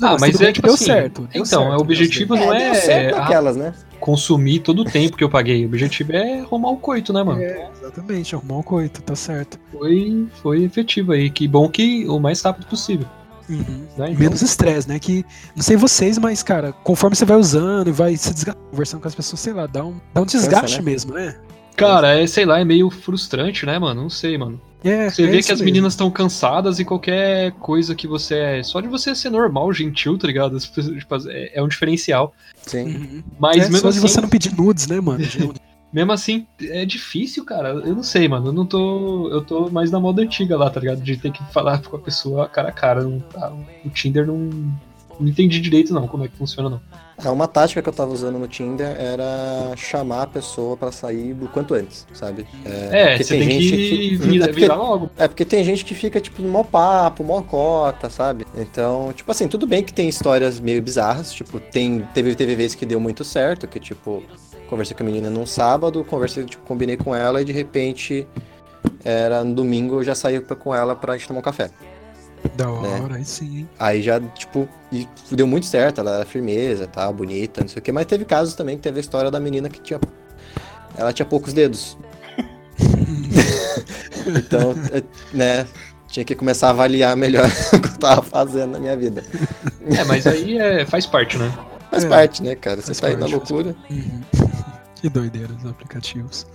Não, ah, mas, é tipo deu assim, certo. Deu então, certo, o objetivo não é, é aquelas, né? consumir todo o tempo que eu paguei. O objetivo é arrumar o coito, né, mano? É, exatamente, arrumar o coito, tá certo. Foi, foi efetivo aí. Que bom que o mais rápido possível. Uhum. Né? Então... Menos estresse, né? Que não sei vocês, mas, cara, conforme você vai usando e vai se desgastando, conversando com as pessoas, sei lá, dá um, dá um desgaste né? mesmo, né? Cara, é, sei lá, é meio frustrante, né, mano? Não sei, mano. É, você é vê que as mesmo. meninas estão cansadas e qualquer coisa que você é. Só de você ser normal, gentil, tá ligado? Tipo, é, é um diferencial. Sim. Uhum. Mas é, mesmo só assim, de você não pedir nudes, né, mano? mesmo assim, é difícil, cara. Eu não sei, mano. Eu não tô. Eu tô mais na moda antiga lá, tá ligado? De ter que falar com a pessoa cara a cara. Não, tá, o Tinder não. Não entendi direito, não, como é que funciona, não. É, uma tática que eu tava usando no Tinder era chamar a pessoa para sair do quanto antes, sabe? É, é você tem, tem gente que, que... é porque, logo. É, porque tem gente que fica, tipo, no mó papo, mó cota, sabe? Então, tipo assim, tudo bem que tem histórias meio bizarras, tipo, tem, teve, teve vezes que deu muito certo, que, tipo, conversei com a menina num sábado, conversei, tipo, combinei com ela e de repente era no domingo eu já saí com ela pra gente tomar um café. Da né? hora, né? aí sim. Aí já, tipo, e deu muito certo, ela era firmeza, tal, bonita, não sei o que. Mas teve casos também que teve a história da menina que tinha. Ela tinha poucos dedos. então, né, tinha que começar a avaliar melhor o que eu tava fazendo na minha vida. É, mas aí é, faz parte, né? Faz é, parte, né, cara? Você tá aí na loucura. Uhum. Que doideira os aplicativos.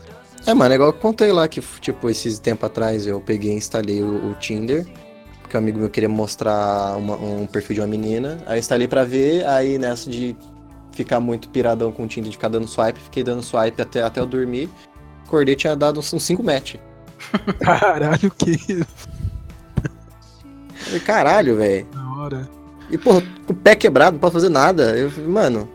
É, mano, é igual eu contei lá que, tipo, esses tempo atrás eu peguei e instalei o, o Tinder que um amigo meu queria mostrar uma, um perfil de uma menina. Aí eu instalei pra ver, aí nessa de ficar muito piradão com o Tinder de ficar dando swipe, fiquei dando swipe até, até eu dormir. Acordei tinha dado uns 5 match. Caralho, que Caralho, velho. Na hora. E, porra, com o pé quebrado, não posso fazer nada. Eu mano.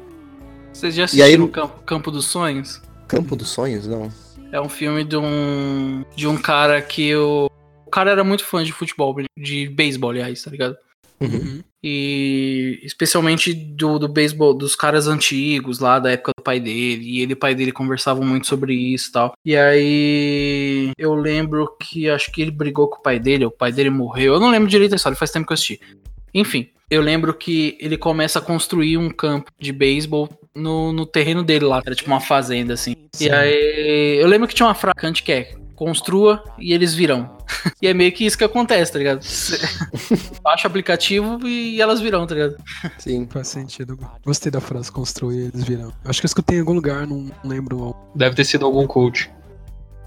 Vocês já assistiram aí... Campo, Campo dos Sonhos? Campo dos Sonhos, não. É um filme de um. de um cara que o cara era muito fã de futebol, de beisebol, aliás, tá ligado? Uhum. E especialmente do, do beisebol, dos caras antigos lá da época do pai dele. E ele e o pai dele conversavam muito sobre isso e tal. E aí eu lembro que acho que ele brigou com o pai dele, o pai dele morreu. Eu não lembro direito a história, faz tempo que eu assisti. Enfim, eu lembro que ele começa a construir um campo de beisebol no, no terreno dele lá. Era tipo uma fazenda, assim. Sim. E aí eu lembro que tinha uma fracante que é construa e eles virão. e é meio que isso que acontece, tá ligado? Baixa o aplicativo e elas virão, tá ligado? Sim. Faz sentido. Gostei da frase construa e eles virão. Acho que eu escutei em algum lugar, não lembro. Deve ter sido algum coach.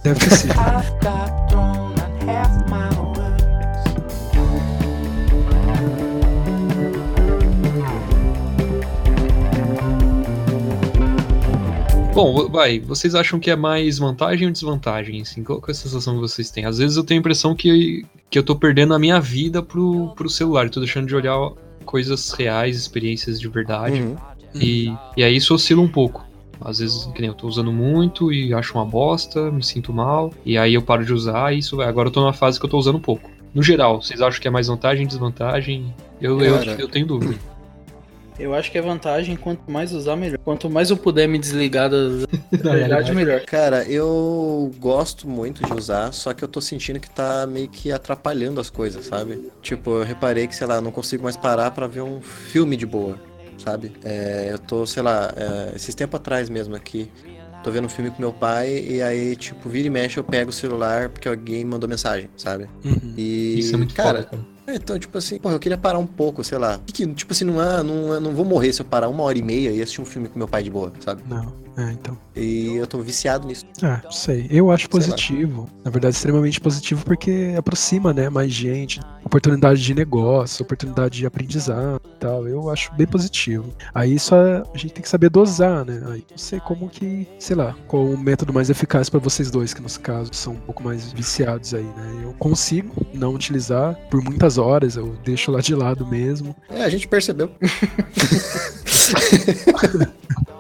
Deve ter sido. Bom, vai, vocês acham que é mais vantagem ou desvantagem? Assim, qual é a sensação que vocês têm? Às vezes eu tenho a impressão que, que eu tô perdendo a minha vida pro, pro celular, tô deixando de olhar coisas reais, experiências de verdade. Uhum. E, e aí isso oscila um pouco. Às vezes, que nem eu tô usando muito e acho uma bosta, me sinto mal, e aí eu paro de usar e isso vai. Agora eu tô numa fase que eu tô usando pouco. No geral, vocês acham que é mais vantagem, desvantagem? Eu, eu, eu tenho dúvida. Eu acho que é vantagem, quanto mais usar, melhor. Quanto mais eu puder me desligar da, da verdade, melhor. Cara, eu gosto muito de usar, só que eu tô sentindo que tá meio que atrapalhando as coisas, sabe? Tipo, eu reparei que, sei lá, não consigo mais parar para ver um filme de boa, sabe? É, eu tô, sei lá, é, esses tempos atrás mesmo aqui, tô vendo um filme com meu pai e aí, tipo, vira e mexe eu pego o celular porque alguém mandou mensagem, sabe? Uhum. E, Isso é muito cara, foda, cara então, tipo assim, porra, eu queria parar um pouco, sei lá. Que, tipo assim, não, é, não, é, não vou morrer se eu parar uma hora e meia e assistir um filme com meu pai de boa, sabe? Não. É, então. E eu tô viciado nisso. Ah, sei. Eu acho positivo. Na verdade, extremamente positivo porque aproxima, né, mais gente. Oportunidade de negócio, oportunidade de aprendizado e tal. Eu acho bem positivo. Aí só a gente tem que saber dosar, né? Aí não sei como que, sei lá, qual o método mais eficaz para vocês dois, que nos casos são um pouco mais viciados aí, né? Eu consigo não utilizar por muitas horas, eu deixo lá de lado mesmo. É, a gente percebeu.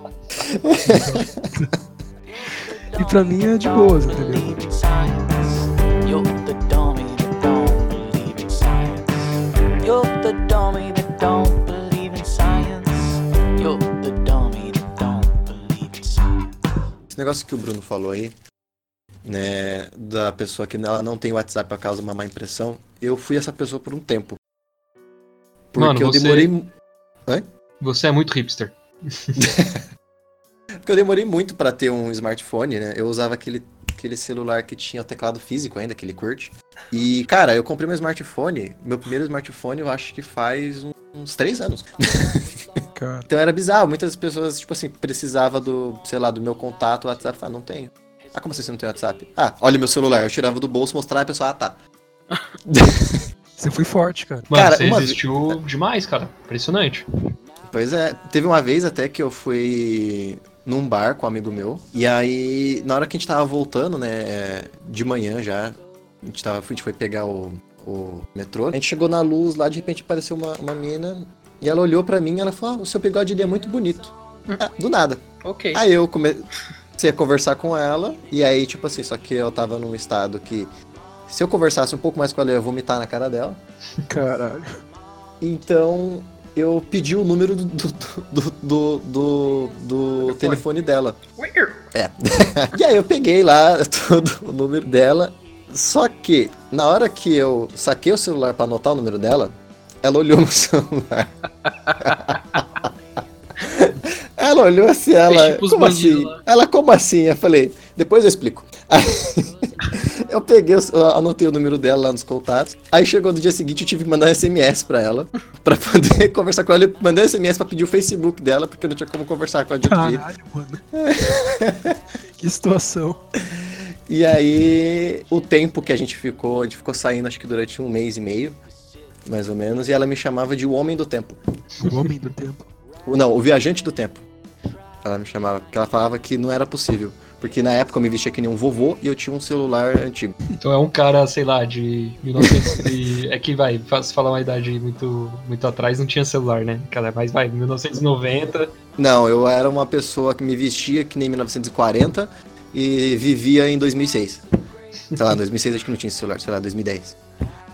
e pra mim é de boas, entendeu? Esse negócio que o Bruno falou aí, né, da pessoa que ela não tem WhatsApp por causa de uma má impressão, eu fui essa pessoa por um tempo. Porque Mano, eu demorei. Hã? Você é muito hipster. Porque eu demorei muito para ter um smartphone, né? Eu usava aquele, aquele celular que tinha o teclado físico ainda, aquele curte. E, cara, eu comprei meu smartphone, meu primeiro smartphone eu acho que faz uns três anos. Então era bizarro, muitas pessoas, tipo assim, precisava do, sei lá, do meu contato, WhatsApp, ah, não tenho. Ah, como assim você não tem WhatsApp? Ah, olha meu celular, eu tirava do bolso, mostrava e a pessoa, ah, tá. Você foi forte, cara. Mano, cara, você existiu demais, cara. Impressionante. Pois é, teve uma vez até que eu fui num bar com um amigo meu. E aí, na hora que a gente tava voltando, né, de manhã já, a gente, tava, a gente foi pegar o, o metrô. A gente chegou na luz lá, de repente apareceu uma, uma mina. E ela olhou para mim e ela falou: ah, o seu bigode é muito bonito. Ah, do nada. Ok. Aí eu comecei a conversar com ela. E aí, tipo assim, só que eu tava num estado que. Se eu conversasse um pouco mais com ela, eu ia vomitar na cara dela. Caralho. Então, eu pedi o número do, do, do, do, do telefone dela. É. e aí eu peguei lá todo o número dela. Só que, na hora que eu saquei o celular para anotar o número dela, ela olhou no celular. ela olhou assim, ela. Como assim? Ela, como assim? Eu falei, depois eu explico. Aí, eu peguei, eu anotei o número dela lá nos contatos. Aí chegou no dia seguinte, eu tive que mandar um SMS pra ela, pra poder conversar com ela. Eu mandei um SMS pra pedir o Facebook dela, porque eu não tinha como conversar com ela de Caralho, mano. que situação. E aí, o tempo que a gente ficou, a gente ficou saindo acho que durante um mês e meio, mais ou menos, e ela me chamava de o Homem do Tempo. O Homem do Tempo? Não, o Viajante do Tempo. Ela me chamava, porque ela falava que não era possível. Porque na época eu me vestia que nem um vovô e eu tinha um celular antigo. Então é um cara, sei lá, de 1900 e... É que vai, se falar uma idade muito, muito atrás, não tinha celular, né? Cara, mas vai, 1990. Não, eu era uma pessoa que me vestia que nem 1940 e vivia em 2006. Sei lá, 2006 acho que não tinha celular, sei lá, 2010.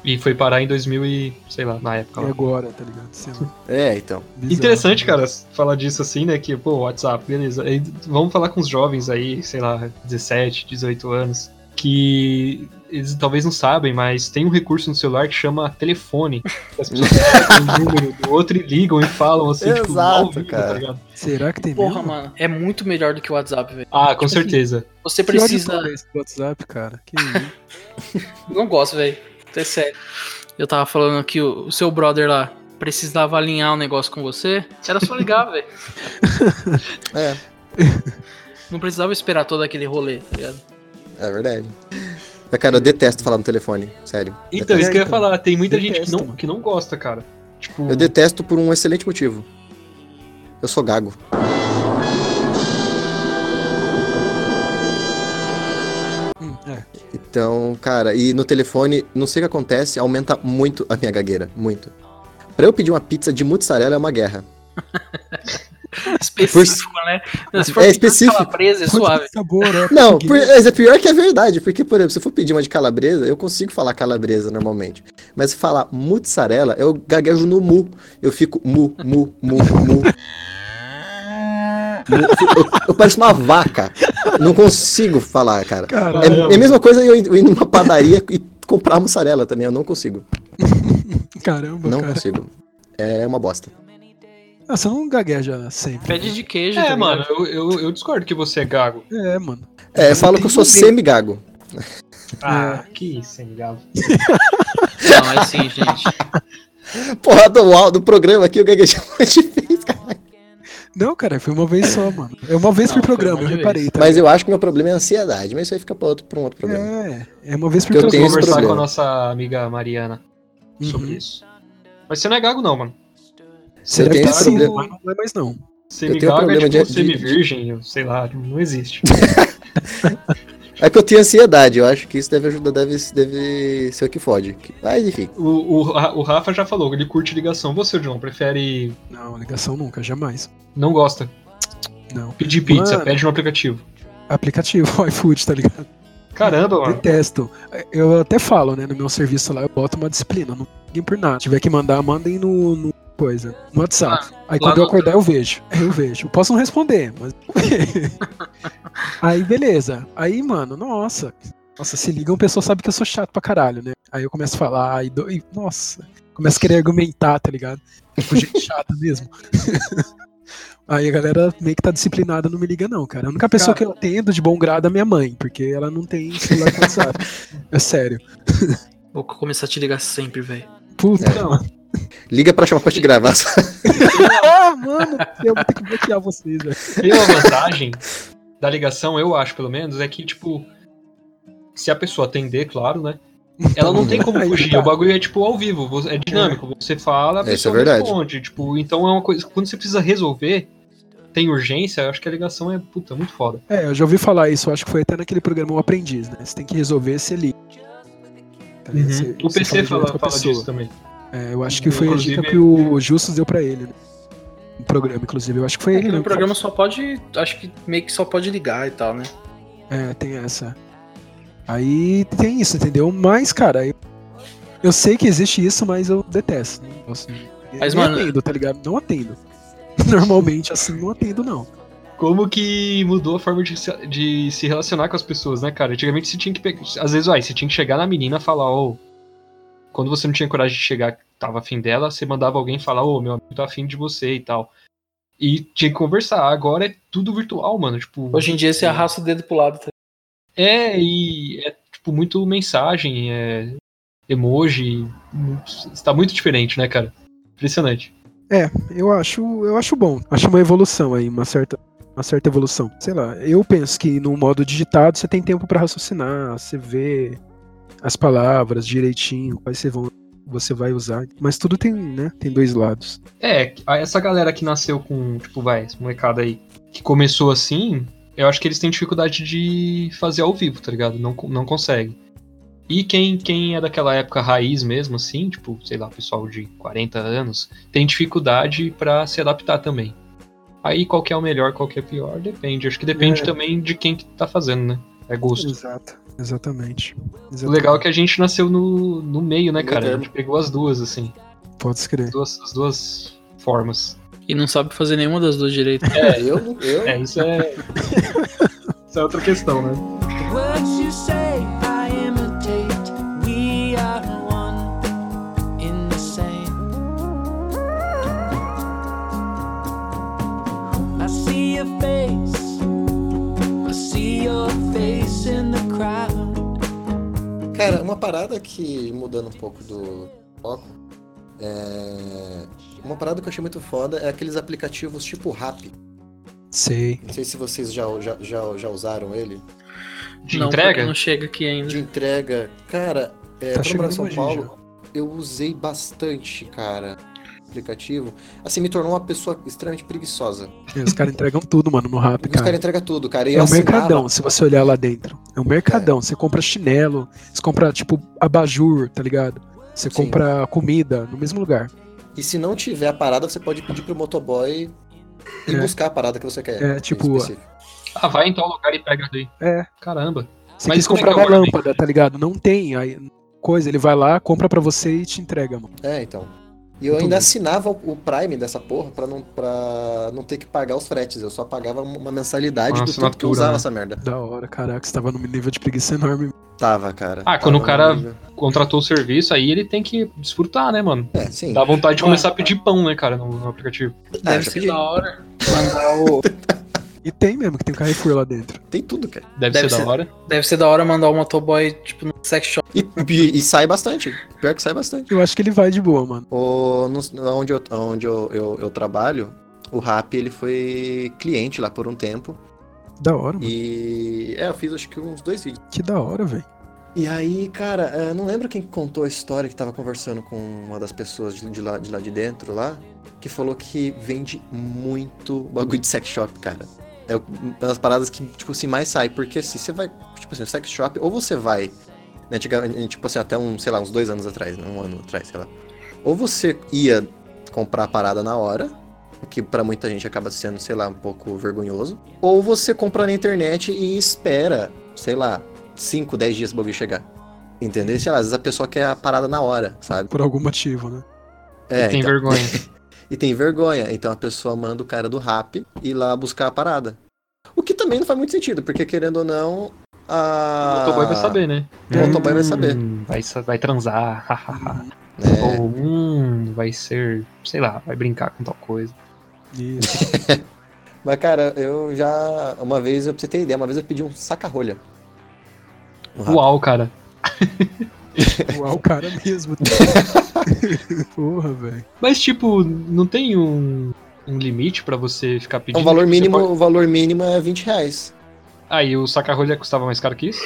E foi parar em 2000 e, sei lá, na época. E agora, tá ligado? É, então. Bizarro. Interessante, cara, falar disso assim, né? Que, pô, WhatsApp, beleza. Aí, vamos falar com os jovens aí, sei lá, 17, 18 anos, que eles talvez não sabem, mas tem um recurso no celular que chama telefone. As pessoas pegam o número do outro e ligam e falam assim, Exato, tipo, ao vivo, tá cara. tá Será que tem Porra, mesmo? mano, é muito melhor do que o WhatsApp, velho. Ah, com tipo, certeza. Você precisa. Que WhatsApp, cara. Que não gosto, velho. É sério. Eu tava falando que o, o seu brother lá precisava alinhar um negócio com você. Era só ligar, velho. É. Não precisava esperar todo aquele rolê, tá ligado? É verdade. Mas, cara, eu detesto falar no telefone, sério. Então, detesto. isso que eu ia falar, tem muita detesto, gente que não, que não gosta, cara. Tipo... Eu detesto por um excelente motivo. Eu sou gago. Então, cara, e no telefone, não sei o que acontece, aumenta muito a minha gagueira. Muito. Pra eu pedir uma pizza de mozzarella é uma guerra. específico, por... né? Se for é específico. calabresa, é suave. Sabor, é não, por, é pior que é verdade, porque, por exemplo, se eu for pedir uma de calabresa, eu consigo falar calabresa normalmente. Mas se falar mozzarella, eu gaguejo no mu. Eu fico mu, mu, mu, mu. Eu, eu, pareço uma vaca. Não consigo falar, cara. É, é, a mesma coisa eu ir numa padaria e comprar mussarela também. Eu não consigo. Caramba, Não cara. consigo. É uma bosta. Ah, você não gagueja sempre. Pede de queijo. É, mano, eu, eu, eu, discordo que você é gago. É, mano. É, eu falo que eu sou semi-gago. Ah, é. que semi-gago. não, é assim, gente. Porra, do, do programa aqui, o gaguejamento fez, cara. Não, cara, foi uma vez só, mano. É uma vez não, por programa, eu reparei. Tá mas eu acho que meu problema é ansiedade, mas isso aí fica pra, outro, pra um outro programa. É, é uma vez por programa. Eu tenho conversar com a nossa amiga Mariana uhum. sobre isso. Mas você não é gago, não, mano. Você eu tenho sim, problema... não é mais não. Semi-gago é tipo semi-virgem, sei lá, não existe. É que eu tenho ansiedade, eu acho que isso deve ajudar, deve, deve ser o que fode. Mas enfim. O, o, o Rafa já falou, ele curte ligação. Você, João, prefere. Não, ligação nunca, jamais. Não gosta? Não. Pedir pizza, mano, pede no aplicativo. Aplicativo, iFood, tá ligado? Caramba, mano. Detesto. Eu até falo, né, no meu serviço lá, eu boto uma disciplina, não ninguém por nada. Se tiver que mandar, mandem no, no coisa, no WhatsApp. Ah, Aí quando eu acordar, eu vejo. Eu vejo. Eu posso não responder, mas. Aí beleza. Aí, mano, nossa. Nossa, se liga, uma pessoa sabe que eu sou chato pra caralho, né? Aí eu começo a falar, e, do... e nossa, começo a querer argumentar, tá ligado? Tipo, gente chata mesmo. Aí a galera meio que tá disciplinada, não me liga, não, cara. A única pessoa cara... que eu atendo de bom grado é minha mãe, porque ela não tem celular com WhatsApp. é sério. Vou começar a te ligar sempre, velho. Puta, é. não. Liga pra chamar pra te gravar. ah, mano, eu vou ter que bloquear vocês, velho. Tem uma vantagem da ligação, eu acho, pelo menos, é que, tipo, se a pessoa atender, claro, né? Ela não tem como fugir. Tá. O bagulho é tipo ao vivo, é dinâmico. Você fala, a é pessoa é responde. Tipo, então é uma coisa. Quando você precisa resolver, tem urgência, eu acho que a ligação é puta, muito foda. É, eu já ouvi falar isso, eu acho que foi até naquele programa O Aprendiz, né? Você tem que resolver se liga. Tá uhum. Você, o PC fala, fala, fala disso também. É, eu acho que foi inclusive, a dica que o Justus deu pra ele, né? No programa, inclusive. Eu acho que foi é ele. Que no programa só pode. Acho que meio que só pode ligar e tal, né? É, tem essa. Aí tem isso, entendeu? Mas, cara, eu, eu sei que existe isso, mas eu detesto. Né? Assim, mas, não mano... atendo, tá ligado? Não atendo. Normalmente, assim, não atendo, não. Como que mudou a forma de se, de se relacionar com as pessoas, né, cara? Antigamente você tinha que pegar. Às vezes, vai, você tinha que chegar na menina e falar, ô. Oh, quando você não tinha coragem de chegar, tava afim dela, você mandava alguém falar, ô, oh, meu amigo tá afim de você e tal. E tinha que conversar. Agora é tudo virtual, mano. Tipo, Hoje em dia você arrasta o dedo pro lado. Tá? É, e é tipo muito mensagem, é emoji. Está muito diferente, né, cara? Impressionante. É, eu acho, eu acho bom. Acho uma evolução aí, uma certa, uma certa evolução. Sei lá, eu penso que no modo digitado você tem tempo para raciocinar, você vê as palavras direitinho, quais você, vão, você vai usar. Mas tudo tem, né? Tem dois lados. É, essa galera que nasceu com, tipo, vai, esse molecada aí, que começou assim, eu acho que eles têm dificuldade de fazer ao vivo, tá ligado? Não, não consegue. E quem, quem é daquela época raiz mesmo, assim, tipo, sei lá, pessoal de 40 anos, tem dificuldade para se adaptar também. Aí qual que é o melhor, qual que é o pior, depende. Acho que depende é. também de quem que tá fazendo, né? É gosto. Exato. Exatamente. Exatamente. O legal é que a gente nasceu no, no meio, né, cara? A gente pegou as duas, assim. Pode escrever. As duas, as duas formas. E não sabe fazer nenhuma das duas direito. É, eu, eu. É, isso é. isso é outra questão, né? Parada que, mudando um pouco do foco, é... uma parada que eu achei muito foda é aqueles aplicativos tipo Rap. Sei. Não sei se vocês já, já, já, já usaram ele. De não, entrega? Não chega aqui ainda. De entrega. Cara, é, tá pra São Paulo, eu usei bastante, cara aplicativo, assim, me tornou uma pessoa extremamente preguiçosa. É, os caras entregam tudo, mano, no rap, cara. Os caras entregam tudo, cara. E é um mercadão, se você olhar lá dentro. É um mercadão. É. Você compra chinelo, você compra, tipo, abajur, tá ligado? Você Sim. compra comida no mesmo lugar. E se não tiver a parada, você pode pedir pro motoboy ir é. buscar a parada que você quer. É, tipo. Ah, vai em tal lugar e pega daí. É. Caramba. Você Mas quis comprar é uma lâmpada, tá ligado? Não tem. Aí, coisa, ele vai lá, compra pra você e te entrega, mano. É, então. E eu ainda assinava o Prime dessa porra pra não, pra não ter que pagar os fretes. Eu só pagava uma mensalidade uma do tempo que eu usava né? essa merda. Da hora, caraca, você tava num nível de preguiça enorme. Tava, cara. Ah, tava quando o cara contratou o serviço, aí ele tem que desfrutar, né, mano? É, sim. Dá vontade de começar a pedir pão, né, cara, no, no aplicativo. Deve ser pedi. da hora mandar o... E tem mesmo, que tem o Carrefour lá dentro. Tem tudo, cara. Deve, deve ser, ser, da hora. Deve ser da hora mandar o motoboy, tipo, no sex shop. E, e, e, sai bastante. Pior que sai bastante. Eu acho que ele vai de boa, mano. O, no, onde eu, onde eu, eu, eu trabalho, o Rap, ele foi cliente lá por um tempo. Da hora, mano. E. É, eu fiz acho que uns dois vídeos. Que da hora, velho. E aí, cara, eu não lembro quem contou a história que tava conversando com uma das pessoas de lá de, lá de dentro lá, que falou que vende muito bagulho de sex shop, cara. É uma das paradas que, tipo assim, mais sai. Porque se você vai, tipo assim, sex shop, ou você vai, né, tipo assim, até um, sei lá, uns dois anos atrás, né, um ano atrás, sei lá. Ou você ia comprar a parada na hora, o que para muita gente acaba sendo, sei lá, um pouco vergonhoso. Ou você compra na internet e espera, sei lá, 5, 10 dias pro bagulho chegar. Entendeu? Sei lá, às vezes a pessoa quer a parada na hora, sabe? Por algum motivo, né? É, e tem então... vergonha. e tem vergonha. Então a pessoa manda o cara do rap ir lá buscar a parada. O que também não faz muito sentido, porque querendo ou não. A... O motoboy vai saber, né? O motoboy vai saber. Hum, vai, vai transar. é. Ou hum, vai ser, sei lá, vai brincar com tal coisa. Isso. Mas, cara, eu já. Uma vez, pra você ter ideia, uma vez eu pedi um saca-rolha. Uau, cara. Uau, cara mesmo. Porra, velho. Mas, tipo, não tem um, um limite para você ficar pedindo? O valor mínimo, pode... o valor mínimo é 20 reais. Aí ah, o saca-rolha custava mais caro que isso?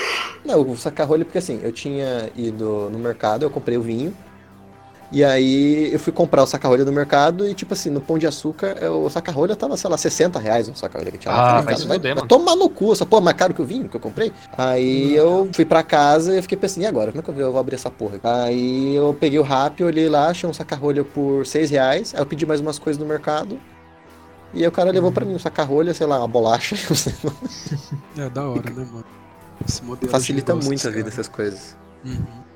Não, o saca-rolha, porque assim, eu tinha ido no mercado, eu comprei o vinho, e aí eu fui comprar o saca-rolha no mercado e, tipo assim, no Pão de Açúcar, o saca-rolha tava, sei lá, 60 reais o saca-rolha que tinha lá. Ah, vai se fuder, mano. Tomar no cu, essa porra mais caro que o vinho que eu comprei. Aí eu fui pra casa e fiquei pensando, e agora? Como é que eu vou abrir essa porra? Aí eu peguei o rap, olhei lá, achei um saca-rolha por 6 reais. Aí eu pedi mais umas coisas no mercado. E aí o cara levou pra mim um saca-rolha, sei lá, uma bolacha. é da hora, né, mano? Facilita muito a vida essas coisas. Uhum.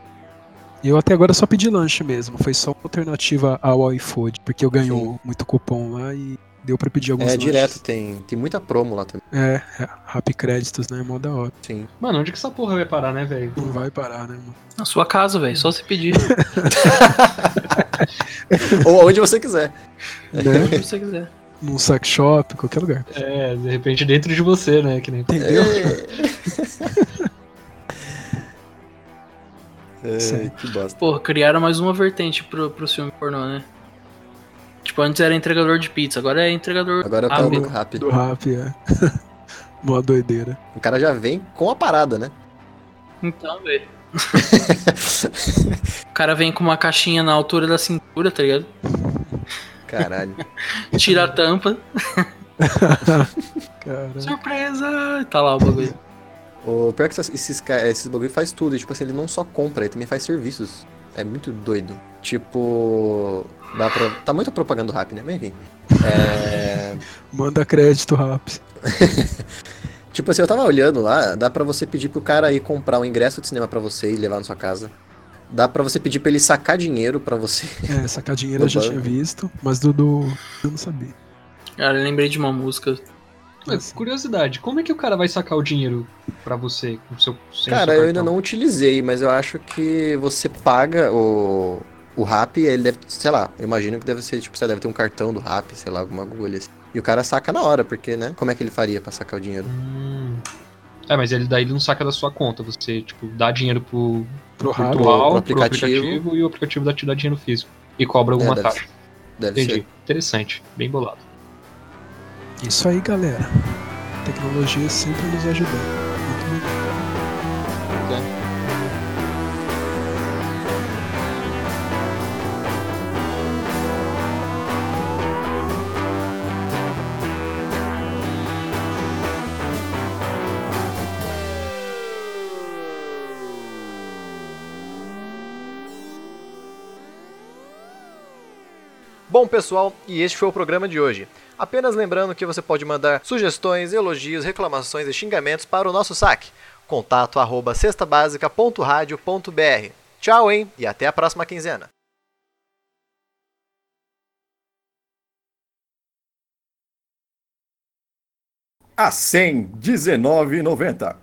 Eu até agora só pedi lanche mesmo, foi só uma alternativa ao iFood, porque eu ganhou Sim. muito cupom lá e deu para pedir alguns É, lanches. direto, tem, tem muita promo lá também. É, é Rap Créditos, né? Mó da hora. Sim. Mano, onde que essa porra vai parar, né, velho? Não vai parar, né, mano? Na sua casa, velho, só você pedir. Ou onde você quiser. Né? Onde você quiser. Num sack shop, qualquer lugar. É, de repente dentro de você, né? Que nem... Entendeu? É. É, que bosta. Pô, criaram mais uma vertente pro, pro filme pornô, né? Tipo, antes era entregador de pizza, agora é entregador Agora tá rápido. rápido. Do rap, é. Mó doideira. O cara já vem com a parada, né? Então, velho. o cara vem com uma caixinha na altura da cintura, tá ligado? Caralho. Tira a tampa. Caralho. Surpresa! Tá lá o bagulho. O pior é que esses, esses bagulho faz tudo. Tipo assim, ele não só compra, ele também faz serviços. É muito doido. Tipo. Dá pra... Tá muito propaganda rap, né? Mas enfim. É... Manda crédito rap. tipo assim, eu tava olhando lá, dá pra você pedir pro cara ir comprar um ingresso de cinema pra você e levar na sua casa. Dá pra você pedir pra ele sacar dinheiro pra você. É, sacar dinheiro eu já tinha visto, mas do, do... eu não sabia. Cara, eu lembrei de uma música mas, curiosidade, como é que o cara vai sacar o dinheiro para você com seu Cara, eu ainda não utilizei, mas eu acho que você paga o o Rap, ele deve, sei lá, eu imagino que deve ser, tipo, você deve ter um cartão do Rap, sei lá, alguma agulha assim. E o cara saca na hora, porque, né? Como é que ele faria para sacar o dinheiro? Hum. É, mas ele daí ele não saca da sua conta. Você, tipo, dá dinheiro pro, pro, pro virtual, pro aplicativo. pro aplicativo. e o aplicativo dá te dá dinheiro físico. E cobra alguma é, deve taxa. Deve Entendi. Ser. Interessante. Bem bolado. Isso aí, galera. A tecnologia sempre nos ajudando. Bom, pessoal, e este foi o programa de hoje. Apenas lembrando que você pode mandar sugestões, elogios, reclamações e xingamentos para o nosso saque. Contato arroba cestabásica.radio.br. Tchau, hein? E até a próxima quinzena. A 100, 19,90.